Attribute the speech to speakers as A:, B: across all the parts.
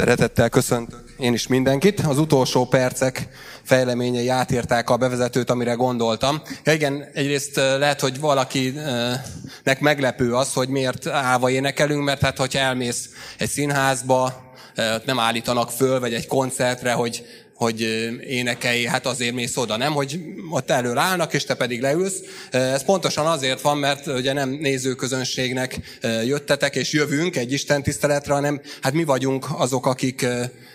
A: Szeretettel köszöntök én is mindenkit. Az utolsó percek fejleményei átírták a bevezetőt, amire gondoltam. Igen, egyrészt lehet, hogy valakinek meglepő az, hogy miért állva énekelünk, mert hát, hogyha elmész egy színházba, nem állítanak föl, vagy egy koncertre, hogy hogy énekelj, hát azért mész oda, nem? Hogy ott elől állnak, és te pedig leülsz. Ez pontosan azért van, mert ugye nem nézőközönségnek jöttetek, és jövünk egy Isten tiszteletre, hanem hát mi vagyunk azok, akik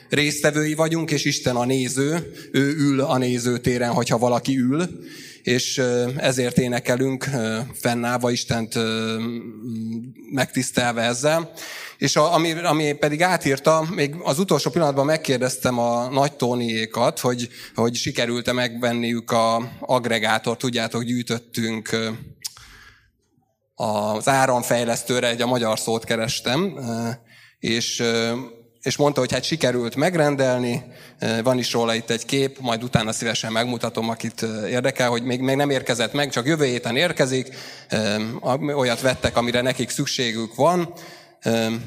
A: résztvevői vagyunk, és Isten a néző, ő ül a nézőtéren, hogyha valaki ül, és ezért énekelünk, fennállva Istent megtisztelve ezzel. És a, ami, ami pedig átírta, még az utolsó pillanatban megkérdeztem a nagy Tóniékat, hogy, hogy sikerült-e megvenniük a agregátort, tudjátok, gyűjtöttünk az áramfejlesztőre, egy a magyar szót kerestem, és és mondta, hogy hát sikerült megrendelni, van is róla itt egy kép, majd utána szívesen megmutatom, akit érdekel, hogy még, még nem érkezett meg, csak jövő héten érkezik, olyat vettek, amire nekik szükségük van,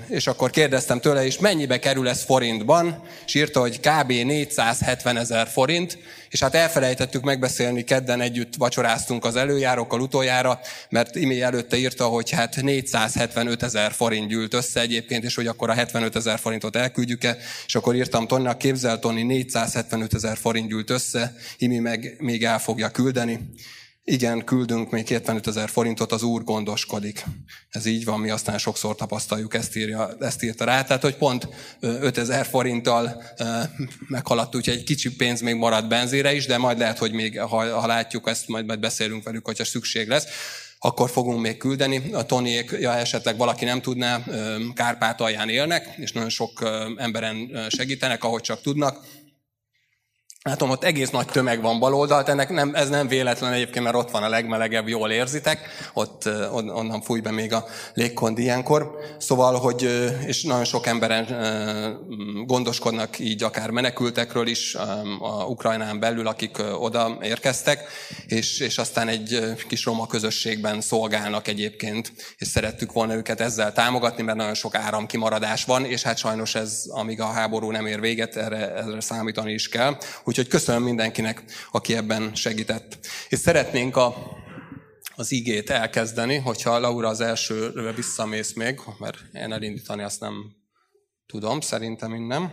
A: és akkor kérdeztem tőle is, mennyibe kerül ez forintban, és írta, hogy kb. 470 ezer forint, és hát elfelejtettük megbeszélni, kedden együtt vacsoráztunk az előjárókkal utoljára, mert Imi előtte írta, hogy hát 475 ezer forint gyűlt össze egyébként, és hogy akkor a 75 ezer forintot elküldjük-e, és akkor írtam Tonnak, képzel Tonni, 475 ezer forint gyűlt össze, Imi meg még el fogja küldeni igen, küldünk még 75 ezer forintot, az Úr gondoskodik. Ez így van, mi aztán sokszor tapasztaljuk, ezt, írja, ezt írta rá. Tehát, hogy pont 5 ezer forinttal meghaladt, úgyhogy egy kicsi pénz még marad benzére is, de majd lehet, hogy még, ha, ha látjuk ezt, majd, majd beszélünk velük, hogyha szükség lesz akkor fogunk még küldeni. A Toniék, ja, esetleg valaki nem tudná, Kárpátalján élnek, és nagyon sok emberen segítenek, ahogy csak tudnak Látom, ott egész nagy tömeg van baloldalt, ennek nem, ez nem véletlen egyébként, mert ott van a legmelegebb, jól érzitek, ott onnan fúj be még a légkondi ilyenkor. Szóval, hogy, és nagyon sok emberen gondoskodnak így akár menekültekről is a Ukrajnán belül, akik oda érkeztek, és, és aztán egy kis roma közösségben szolgálnak egyébként, és szerettük volna őket ezzel támogatni, mert nagyon sok áramkimaradás van, és hát sajnos ez, amíg a háború nem ér véget, erre, erre számítani is kell. Úgyhogy köszönöm mindenkinek, aki ebben segített. És szeretnénk a, az igét elkezdeni, hogyha Laura az elsőre visszamész még, mert én elindítani azt nem tudom, szerintem nem.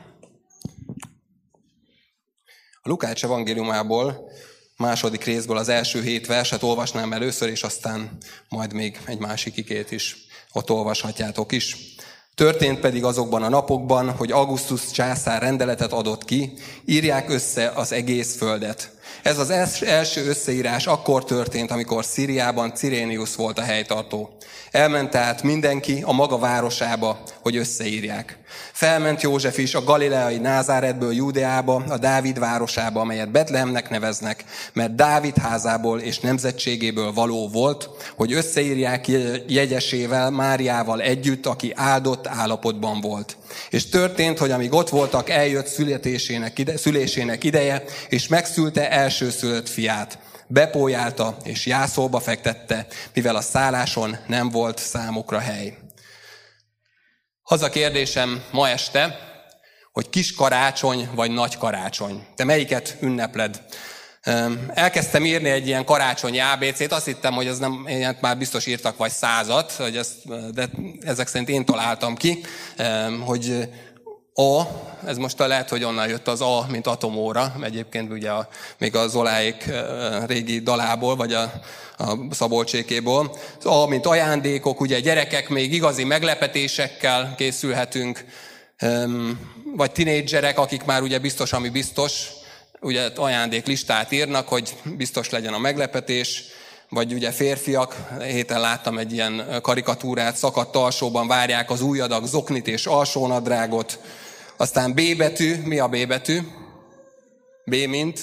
A: A Lukács evangéliumából, második részből az első hét verset olvasnám először, és aztán majd még egy másik igét is ott olvashatjátok is. Történt pedig azokban a napokban, hogy Augustus császár rendeletet adott ki, írják össze az egész földet. Ez az első összeírás akkor történt, amikor Szíriában Cirénius volt a helytartó. Elment tehát mindenki a maga városába, hogy összeírják. Felment József is a galileai Názáretből Júdeába, a Dávid városába, amelyet Betlehemnek neveznek, mert Dávid házából és nemzetségéből való volt, hogy összeírják jegyesével, Máriával együtt, aki áldott állapotban volt. És történt, hogy amíg ott voltak, eljött születésének ide, szülésének ideje, és megszülte elsőszülött fiát bepójálta és jászolba fektette, mivel a szálláson nem volt számukra hely. Az a kérdésem ma este, hogy kis karácsony vagy nagy karácsony. Te melyiket ünnepled? Elkezdtem írni egy ilyen karácsonyi ABC-t, azt hittem, hogy ez nem, ilyet már biztos írtak vagy százat, hogy ezt, de ezek szerint én találtam ki, hogy A, ez most lehet, hogy onnan jött az A, mint atomóra, egyébként ugye a, még a Zoláék régi dalából, vagy a, a Szabolcsékéból. Az A, mint ajándékok, ugye gyerekek még igazi meglepetésekkel készülhetünk, vagy tinédzserek, akik már ugye biztos, ami biztos, ugye ajándéklistát írnak, hogy biztos legyen a meglepetés, vagy ugye férfiak, héten láttam egy ilyen karikatúrát, szakadt alsóban várják az új adag zoknit és alsónadrágot, aztán B betű, mi a B betű? B mint?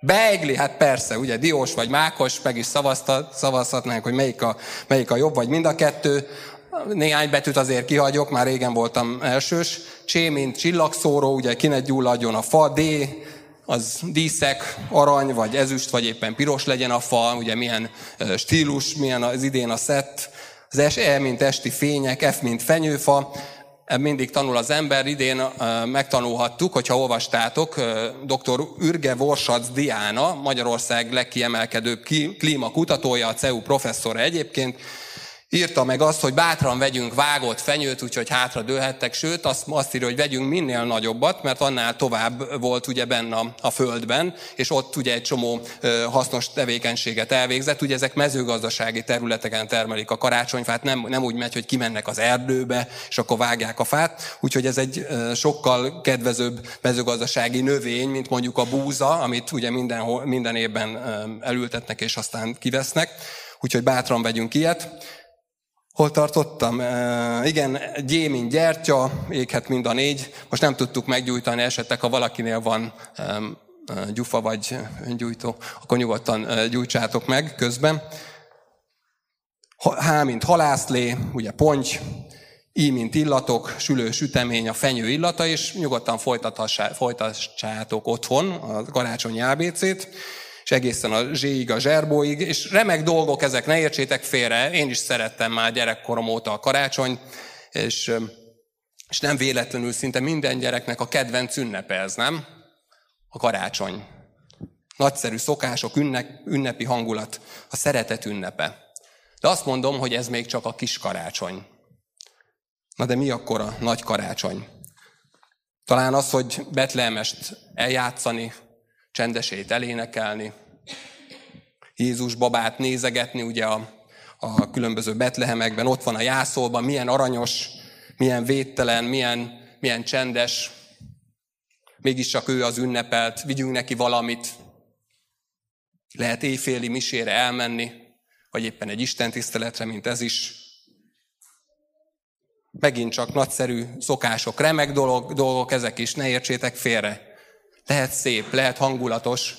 A: Beigli, hát persze, ugye Diós vagy Mákos, meg is szavazhatnánk, hogy melyik a, melyik a jobb, vagy mind a kettő. Néhány betűt azért kihagyok, már régen voltam elsős. Csé, mint csillagszóró, ugye kinek gyulladjon a fa. D, az díszek, arany, vagy ezüst, vagy éppen piros legyen a fa, ugye milyen stílus, milyen az idén a szett. Az S, E, mint esti fények, F, mint fenyőfa. Mindig tanul az ember. Idén megtanulhattuk, hogyha olvastátok, dr. Ürge Vorsac Diana, Magyarország legkiemelkedőbb klímakutatója, a CEU professzora egyébként, írta meg azt, hogy bátran vegyünk vágott fenyőt, úgyhogy hátra dőhettek, sőt azt, azt írja, hogy vegyünk minél nagyobbat, mert annál tovább volt ugye benne a, a földben, és ott ugye egy csomó ö, hasznos tevékenységet elvégzett. Ugye ezek mezőgazdasági területeken termelik a karácsonyfát, nem, nem úgy megy, hogy kimennek az erdőbe, és akkor vágják a fát. Úgyhogy ez egy ö, sokkal kedvezőbb mezőgazdasági növény, mint mondjuk a búza, amit ugye minden, minden évben ö, elültetnek, és aztán kivesznek. Úgyhogy bátran vegyünk ilyet. Hol tartottam? E, igen, gyémin gyertya, éghet mind a négy. Most nem tudtuk meggyújtani, esetleg ha valakinél van gyufa vagy öngyújtó, akkor nyugodtan gyújtsátok meg közben. H, mint halászlé, ugye ponty, I, mint illatok, sülő sütemény, a fenyő illata, és nyugodtan folytassátok otthon a karácsonyi ábécét és egészen a zséig, a zserbóig, és remek dolgok ezek, ne értsétek félre, én is szerettem már gyerekkorom óta a karácsony, és, és nem véletlenül szinte minden gyereknek a kedvenc ünnepe ez, nem? A karácsony. Nagyszerű szokások, ünnep, ünnepi hangulat, a szeretet ünnepe. De azt mondom, hogy ez még csak a kis karácsony. Na de mi akkor a nagy karácsony? Talán az, hogy Betlehemest eljátszani, csendesét elénekelni, Jézus babát nézegetni, ugye a, a különböző betlehemekben, ott van a jászolban, milyen aranyos, milyen védtelen, milyen, milyen csendes, mégiscsak ő az ünnepelt, vigyünk neki valamit, lehet éjféli misére elmenni, vagy éppen egy istentiszteletre, mint ez is. Megint csak nagyszerű szokások, remek dolog, dolgok ezek is, ne értsétek félre. Lehet szép, lehet hangulatos,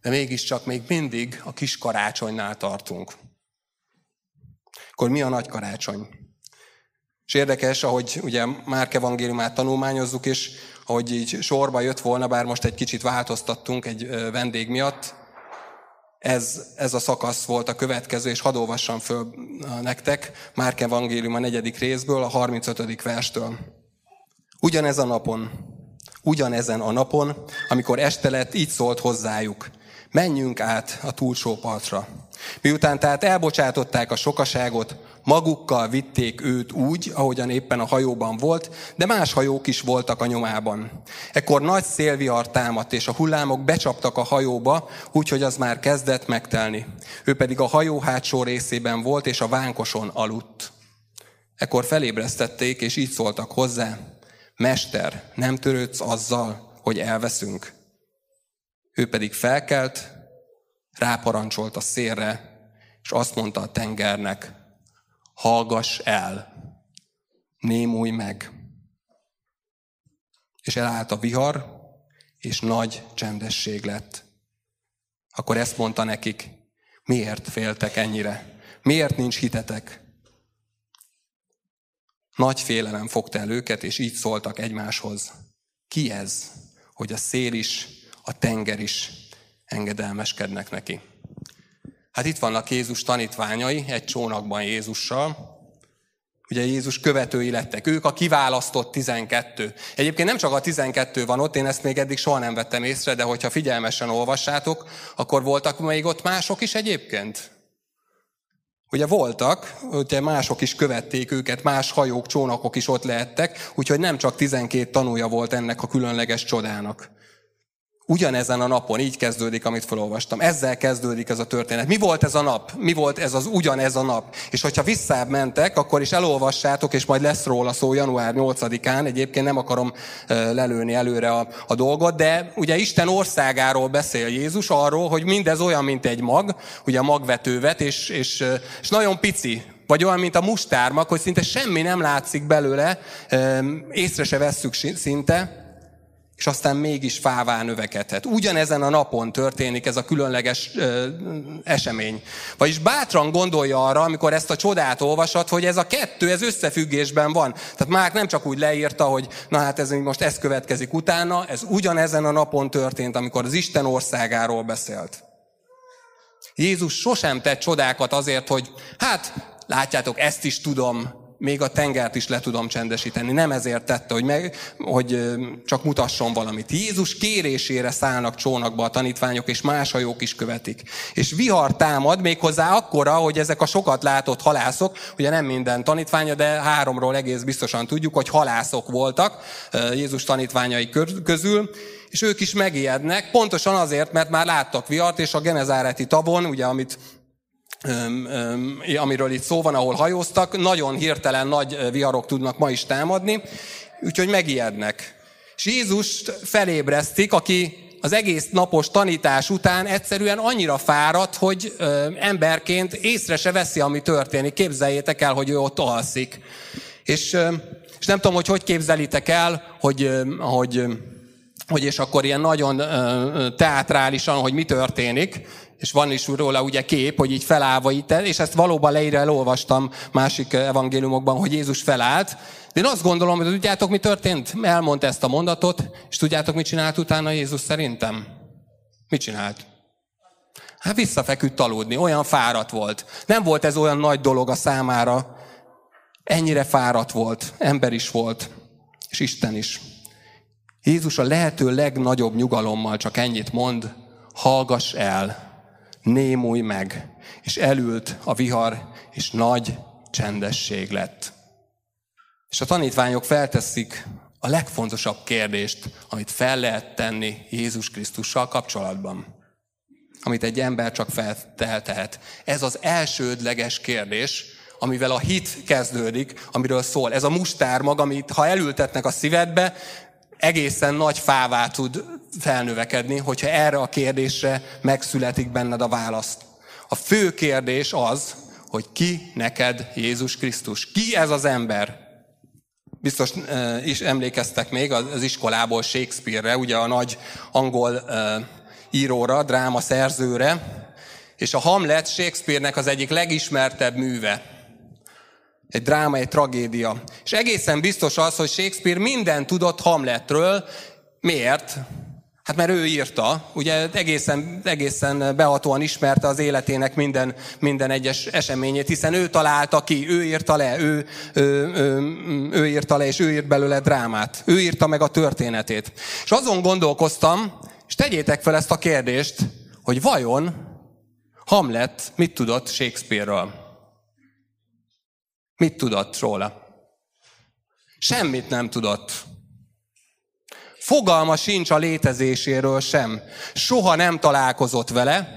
A: de mégiscsak még mindig a kis karácsonynál tartunk. Akkor mi a nagy karácsony? És érdekes, ahogy ugye Márk evangéliumát tanulmányozzuk, és ahogy így sorba jött volna, bár most egy kicsit változtattunk egy vendég miatt, ez, ez a szakasz volt a következő, és hadd olvassam föl nektek, Márk evangélium a negyedik részből, a 35. verstől. Ugyanez a napon, Ugyanezen a napon, amikor este lett, így szólt hozzájuk. Menjünk át a túlsó partra. Miután tehát elbocsátották a sokaságot, magukkal vitték őt úgy, ahogyan éppen a hajóban volt, de más hajók is voltak a nyomában. Ekkor nagy szélvihar támadt, és a hullámok becsaptak a hajóba, úgyhogy az már kezdett megtelni. Ő pedig a hajó hátsó részében volt, és a vánkoson aludt. Ekkor felébresztették, és így szóltak hozzá, Mester, nem törődsz azzal, hogy elveszünk? Ő pedig felkelt, ráparancsolt a szélre, és azt mondta a tengernek, hallgass el, némulj meg. És elállt a vihar, és nagy csendesség lett. Akkor ezt mondta nekik, miért féltek ennyire? Miért nincs hitetek? Nagy félelem fogta el őket, és így szóltak egymáshoz. Ki ez, hogy a szél is, a tenger is engedelmeskednek neki? Hát itt vannak Jézus tanítványai, egy csónakban Jézussal. Ugye Jézus követői lettek. Ők a kiválasztott 12. Egyébként nem csak a 12 van ott, én ezt még eddig soha nem vettem észre, de hogyha figyelmesen olvassátok, akkor voltak még ott mások is egyébként. Ugye voltak, ugye mások is követték őket, más hajók, csónakok is ott lehettek, úgyhogy nem csak 12 tanúja volt ennek a különleges csodának. Ugyanezen a napon, így kezdődik, amit felolvastam. Ezzel kezdődik ez a történet. Mi volt ez a nap? Mi volt ez az ugyanez a nap? És hogyha visszább mentek, akkor is elolvassátok, és majd lesz róla szó január 8-án. Egyébként nem akarom lelőni előre a, a dolgot, de ugye Isten országáról beszél Jézus, arról, hogy mindez olyan, mint egy mag, ugye a magvetővet, és, és, és nagyon pici, vagy olyan, mint a mustármak, hogy szinte semmi nem látszik belőle, észre se vesszük szinte, és aztán mégis fává növekedhet. Ugyanezen a napon történik ez a különleges ö, esemény. Vagyis bátran gondolja arra, amikor ezt a csodát olvasat, hogy ez a kettő, ez összefüggésben van. Tehát már nem csak úgy leírta, hogy na hát ez most ez következik utána, ez ugyanezen a napon történt, amikor az Isten országáról beszélt. Jézus sosem tett csodákat azért, hogy hát látjátok, ezt is tudom, még a tengert is le tudom csendesíteni. Nem ezért tette, hogy, meg, hogy csak mutasson valamit. Jézus kérésére szállnak csónakba a tanítványok, és más hajók is követik. És vihar támad méghozzá akkora, hogy ezek a sokat látott halászok, ugye nem minden tanítványa, de háromról egész biztosan tudjuk, hogy halászok voltak Jézus tanítványai közül, és ők is megijednek, pontosan azért, mert már láttak vihart, és a Genezáreti tavon, ugye, amit amiről itt szó van, ahol hajóztak, nagyon hirtelen nagy viharok tudnak ma is támadni, úgyhogy megijednek. És Jézus felébresztik, aki az egész napos tanítás után egyszerűen annyira fáradt, hogy emberként észre se veszi, ami történik. Képzeljétek el, hogy ő ott alszik. És, és nem tudom, hogy hogy képzelitek el, hogy, hogy, hogy és akkor ilyen nagyon teátrálisan, hogy mi történik és van is róla ugye kép, hogy így felállva itt, és ezt valóban leírva elolvastam másik evangéliumokban, hogy Jézus felállt. De én azt gondolom, hogy tudjátok, mi történt? Elmondta ezt a mondatot, és tudjátok, mit csinált utána Jézus szerintem? Mit csinált? Hát visszafeküdt aludni, olyan fáradt volt. Nem volt ez olyan nagy dolog a számára. Ennyire fáradt volt, ember is volt, és Isten is. Jézus a lehető legnagyobb nyugalommal csak ennyit mond, hallgass el, némulj meg, és elült a vihar, és nagy csendesség lett. És a tanítványok felteszik a legfontosabb kérdést, amit fel lehet tenni Jézus Krisztussal kapcsolatban. Amit egy ember csak feltehet. Ez az elsődleges kérdés, amivel a hit kezdődik, amiről szól. Ez a mustármag, amit ha elültetnek a szívedbe, egészen nagy fává tud felnövekedni, hogyha erre a kérdésre megszületik benned a választ. A fő kérdés az, hogy ki neked Jézus Krisztus. Ki ez az ember? Biztos uh, is emlékeztek még az iskolából Shakespeare-re, ugye a nagy angol uh, íróra, dráma szerzőre, és a Hamlet Shakespeare-nek az egyik legismertebb műve. Egy dráma, egy tragédia. És egészen biztos az, hogy Shakespeare minden tudott Hamletről. Miért? Hát mert ő írta, ugye egészen, egészen behatóan ismerte az életének minden, minden egyes eseményét, hiszen ő találta ki, ő írta le, ő, ő, ő, ő írta le, és ő írt belőle drámát. Ő írta meg a történetét. És azon gondolkoztam, és tegyétek fel ezt a kérdést, hogy vajon Hamlet mit tudott Shakespeare-ről? Mit tudott róla? Semmit nem tudott. Fogalma sincs a létezéséről sem. Soha nem találkozott vele,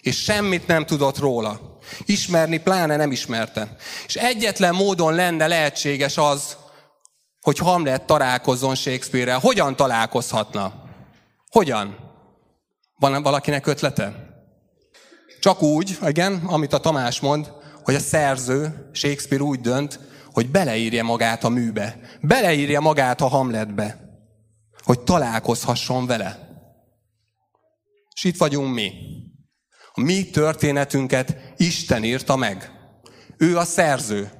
A: és semmit nem tudott róla. Ismerni pláne nem ismerte. És egyetlen módon lenne lehetséges az, hogy Hamlet találkozzon Shakespeare-rel. Hogyan találkozhatna? Hogyan? Van valakinek ötlete? Csak úgy, igen, amit a Tamás mond, hogy a szerző, Shakespeare úgy dönt, hogy beleírja magát a műbe. Beleírja magát a Hamletbe hogy találkozhasson vele. És itt vagyunk mi. A mi történetünket Isten írta meg. Ő a szerző.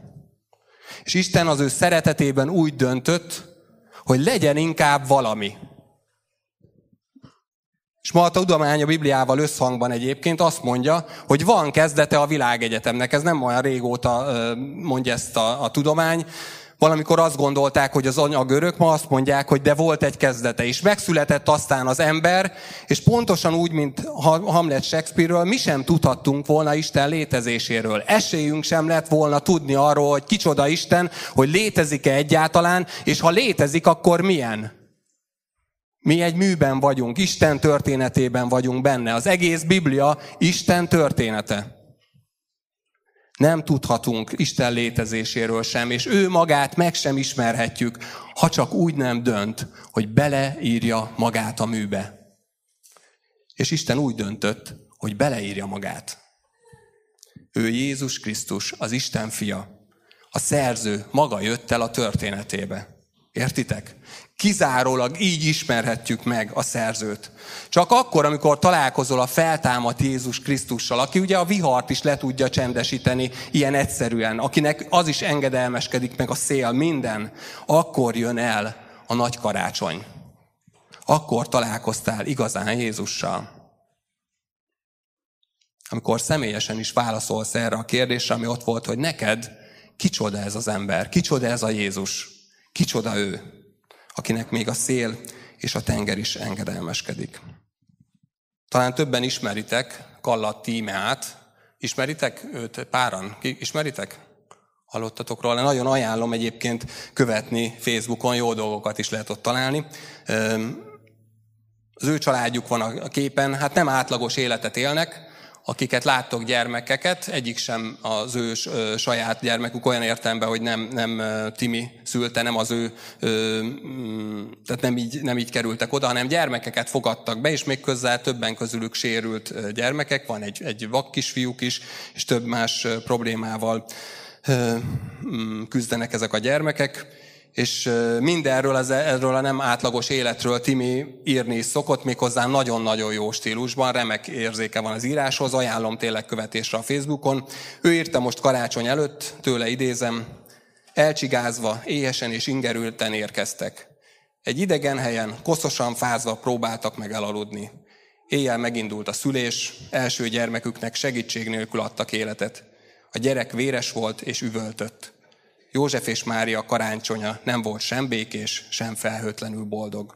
A: És Isten az ő szeretetében úgy döntött, hogy legyen inkább valami. És ma a tudomány a Bibliával összhangban egyébként azt mondja, hogy van kezdete a világegyetemnek. Ez nem olyan régóta mondja ezt a, a tudomány. Valamikor azt gondolták, hogy az anyag örök, ma azt mondják, hogy de volt egy kezdete is. Megszületett aztán az ember, és pontosan úgy, mint Hamlet Shakespeare-ről, mi sem tudhattunk volna Isten létezéséről. Esélyünk sem lett volna tudni arról, hogy kicsoda Isten, hogy létezik-e egyáltalán, és ha létezik, akkor milyen. Mi egy műben vagyunk, Isten történetében vagyunk benne. Az egész Biblia Isten története nem tudhatunk Isten létezéséről sem, és ő magát meg sem ismerhetjük, ha csak úgy nem dönt, hogy beleírja magát a műbe. És Isten úgy döntött, hogy beleírja magát. Ő Jézus Krisztus, az Isten fia. A szerző maga jött el a történetébe. Értitek? Kizárólag így ismerhetjük meg a szerzőt. Csak akkor, amikor találkozol a feltámadt Jézus Krisztussal, aki ugye a vihart is le tudja csendesíteni ilyen egyszerűen, akinek az is engedelmeskedik meg a szél, minden, akkor jön el a nagy karácsony. Akkor találkoztál igazán Jézussal. Amikor személyesen is válaszolsz erre a kérdésre, ami ott volt, hogy neked kicsoda ez az ember, kicsoda ez a Jézus, kicsoda ő, akinek még a szél és a tenger is engedelmeskedik. Talán többen ismeritek Kallat Tímeát. Ismeritek őt páran? Ismeritek? Hallottatok róla? Nagyon ajánlom egyébként követni Facebookon, jó dolgokat is lehet ott találni. Az ő családjuk van a képen, hát nem átlagos életet élnek, akiket láttok gyermekeket, egyik sem az ő saját gyermekük olyan értelemben, hogy nem, nem Timi szülte, nem az ő, mm, tehát nem így, nem így kerültek oda, hanem gyermekeket fogadtak be, és még közel többen közülük sérült gyermekek, van egy, egy vak kisfiúk is, és több más problémával mm, küzdenek ezek a gyermekek és mindenről, az, erről a nem átlagos életről Timi írni is szokott, méghozzá nagyon-nagyon jó stílusban, remek érzéke van az íráshoz, ajánlom tényleg követésre a Facebookon. Ő írta most karácsony előtt, tőle idézem, elcsigázva, éhesen és ingerülten érkeztek. Egy idegen helyen, koszosan fázva próbáltak meg elaludni. Éjjel megindult a szülés, első gyermeküknek segítség nélkül adtak életet. A gyerek véres volt és üvöltött. József és Mária karáncsonya nem volt sem békés, sem felhőtlenül boldog.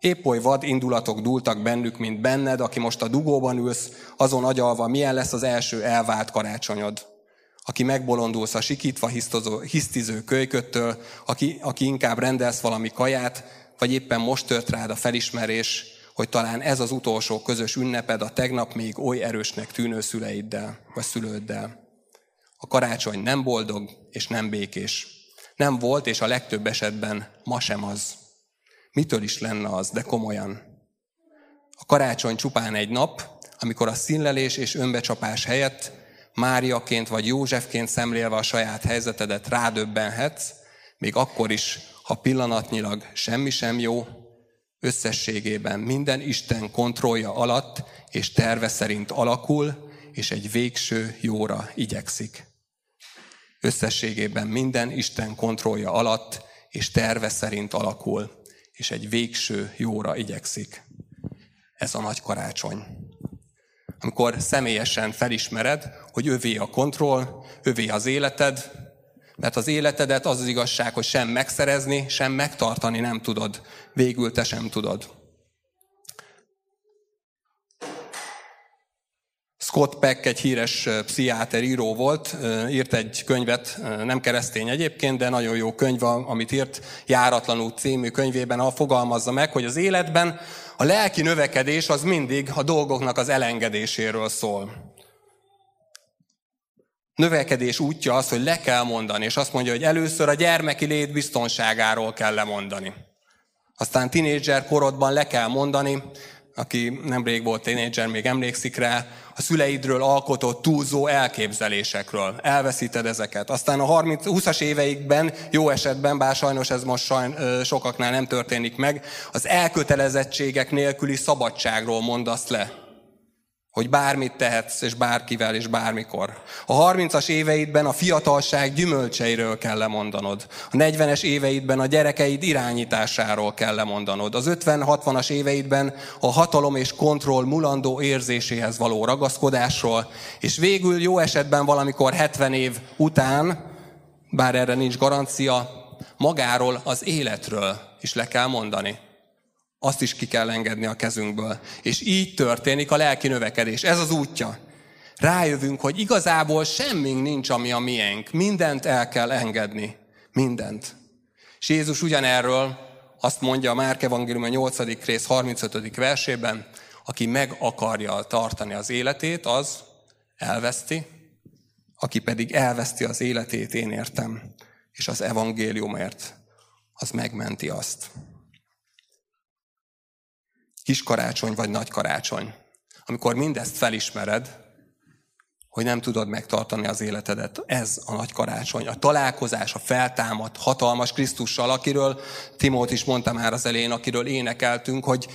A: Épp oly vad indulatok dúltak bennük, mint benned, aki most a dugóban ülsz, azon agyalva, milyen lesz az első elvált karácsonyod. Aki megbolondulsz a sikítva hisztozó, hisztiző kölyköttől, aki, aki inkább rendelsz valami kaját, vagy éppen most tört rád a felismerés, hogy talán ez az utolsó közös ünneped a tegnap még oly erősnek tűnő szüleiddel, vagy szülőddel. A karácsony nem boldog és nem békés. Nem volt, és a legtöbb esetben ma sem az. Mitől is lenne az, de komolyan? A karácsony csupán egy nap, amikor a színlelés és önbecsapás helyett Máriaként vagy Józsefként szemlélve a saját helyzetedet rádöbbenhetsz, még akkor is, ha pillanatnyilag semmi sem jó, összességében minden Isten kontrollja alatt és terve szerint alakul, és egy végső jóra igyekszik. Összességében minden Isten kontrollja alatt és terve szerint alakul, és egy végső jóra igyekszik. Ez a nagy karácsony. Amikor személyesen felismered, hogy övé a kontroll, övé az életed, mert az életedet az az igazság, hogy sem megszerezni, sem megtartani nem tudod. Végül te sem tudod. Scott Peck egy híres pszichiáter író volt, írt egy könyvet, nem keresztény egyébként, de nagyon jó könyv, amit írt, Járatlanul című könyvében, ahol fogalmazza meg, hogy az életben a lelki növekedés az mindig a dolgoknak az elengedéséről szól. Növekedés útja az, hogy le kell mondani, és azt mondja, hogy először a gyermeki lét biztonságáról kell lemondani. Aztán tinédzser korodban le kell mondani, aki nemrég volt tínédzser, még emlékszik rá, a szüleidről alkotott túlzó elképzelésekről. Elveszíted ezeket. Aztán a 30, 20-as éveikben, jó esetben, bár sajnos ez most sajn, sokaknál nem történik meg, az elkötelezettségek nélküli szabadságról mondasz le hogy bármit tehetsz, és bárkivel, és bármikor. A 30-as éveidben a fiatalság gyümölcseiről kell lemondanod. A 40-es éveidben a gyerekeid irányításáról kell lemondanod. Az 50-60-as éveidben a hatalom és kontroll mulandó érzéséhez való ragaszkodásról, és végül jó esetben valamikor 70 év után, bár erre nincs garancia, magáról az életről is le kell mondani azt is ki kell engedni a kezünkből. És így történik a lelki növekedés. Ez az útja. Rájövünk, hogy igazából semmink nincs, ami a miénk. Mindent el kell engedni. Mindent. És Jézus ugyanerről azt mondja a Márk Evangélium a 8. rész 35. versében, aki meg akarja tartani az életét, az elveszti, aki pedig elveszti az életét, én értem, és az evangéliumért, az megmenti azt kis karácsony vagy nagy karácsony. Amikor mindezt felismered, hogy nem tudod megtartani az életedet. Ez a nagy karácsony. A találkozás, a feltámad, hatalmas Krisztussal, akiről Timót is mondta már az elén, akiről énekeltünk, hogy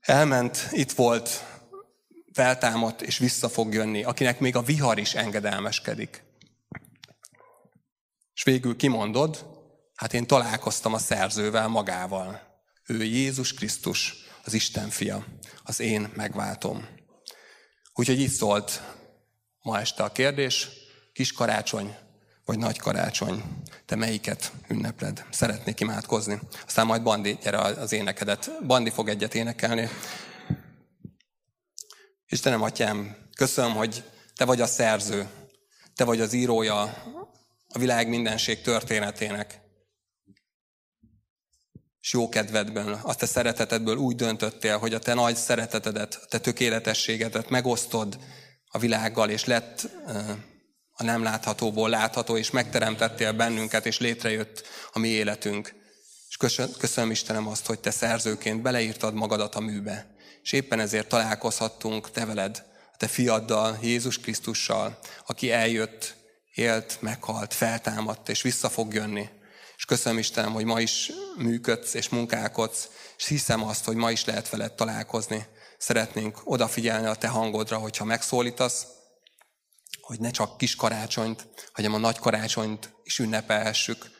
A: elment, itt volt, feltámadt és vissza fog jönni, akinek még a vihar is engedelmeskedik. És végül kimondod, hát én találkoztam a szerzővel magával. Ő Jézus Krisztus, az Isten fia, az én megváltom. Úgyhogy itt szólt ma este a kérdés, kis karácsony vagy nagy karácsony. Te melyiket ünnepled? Szeretnék imádkozni. Aztán majd Bandi, gyere az énekedet. Bandi fog egyet énekelni. Istenem, Atyám, köszönöm, hogy Te vagy a szerző. Te vagy az írója a világ mindenség történetének. És jó kedvedből, a Te szeretetedből úgy döntöttél, hogy a Te nagy szeretetedet, a Te tökéletességedet megosztod a világgal, és lett a nem láthatóból látható, és megteremtettél bennünket, és létrejött a mi életünk. És köszönöm Istenem azt, hogy te szerzőként beleírtad magadat a műbe. És éppen ezért találkozhattunk te veled, a te fiaddal, Jézus Krisztussal, aki eljött, élt, meghalt, feltámadt, és vissza fog jönni. Köszönöm Istenem, hogy ma is működsz és munkálkodsz, és hiszem azt, hogy ma is lehet veled találkozni. Szeretnénk odafigyelni a te hangodra, hogyha megszólítasz, hogy ne csak kis karácsonyt, hanem a nagy karácsonyt is ünnepelhessük,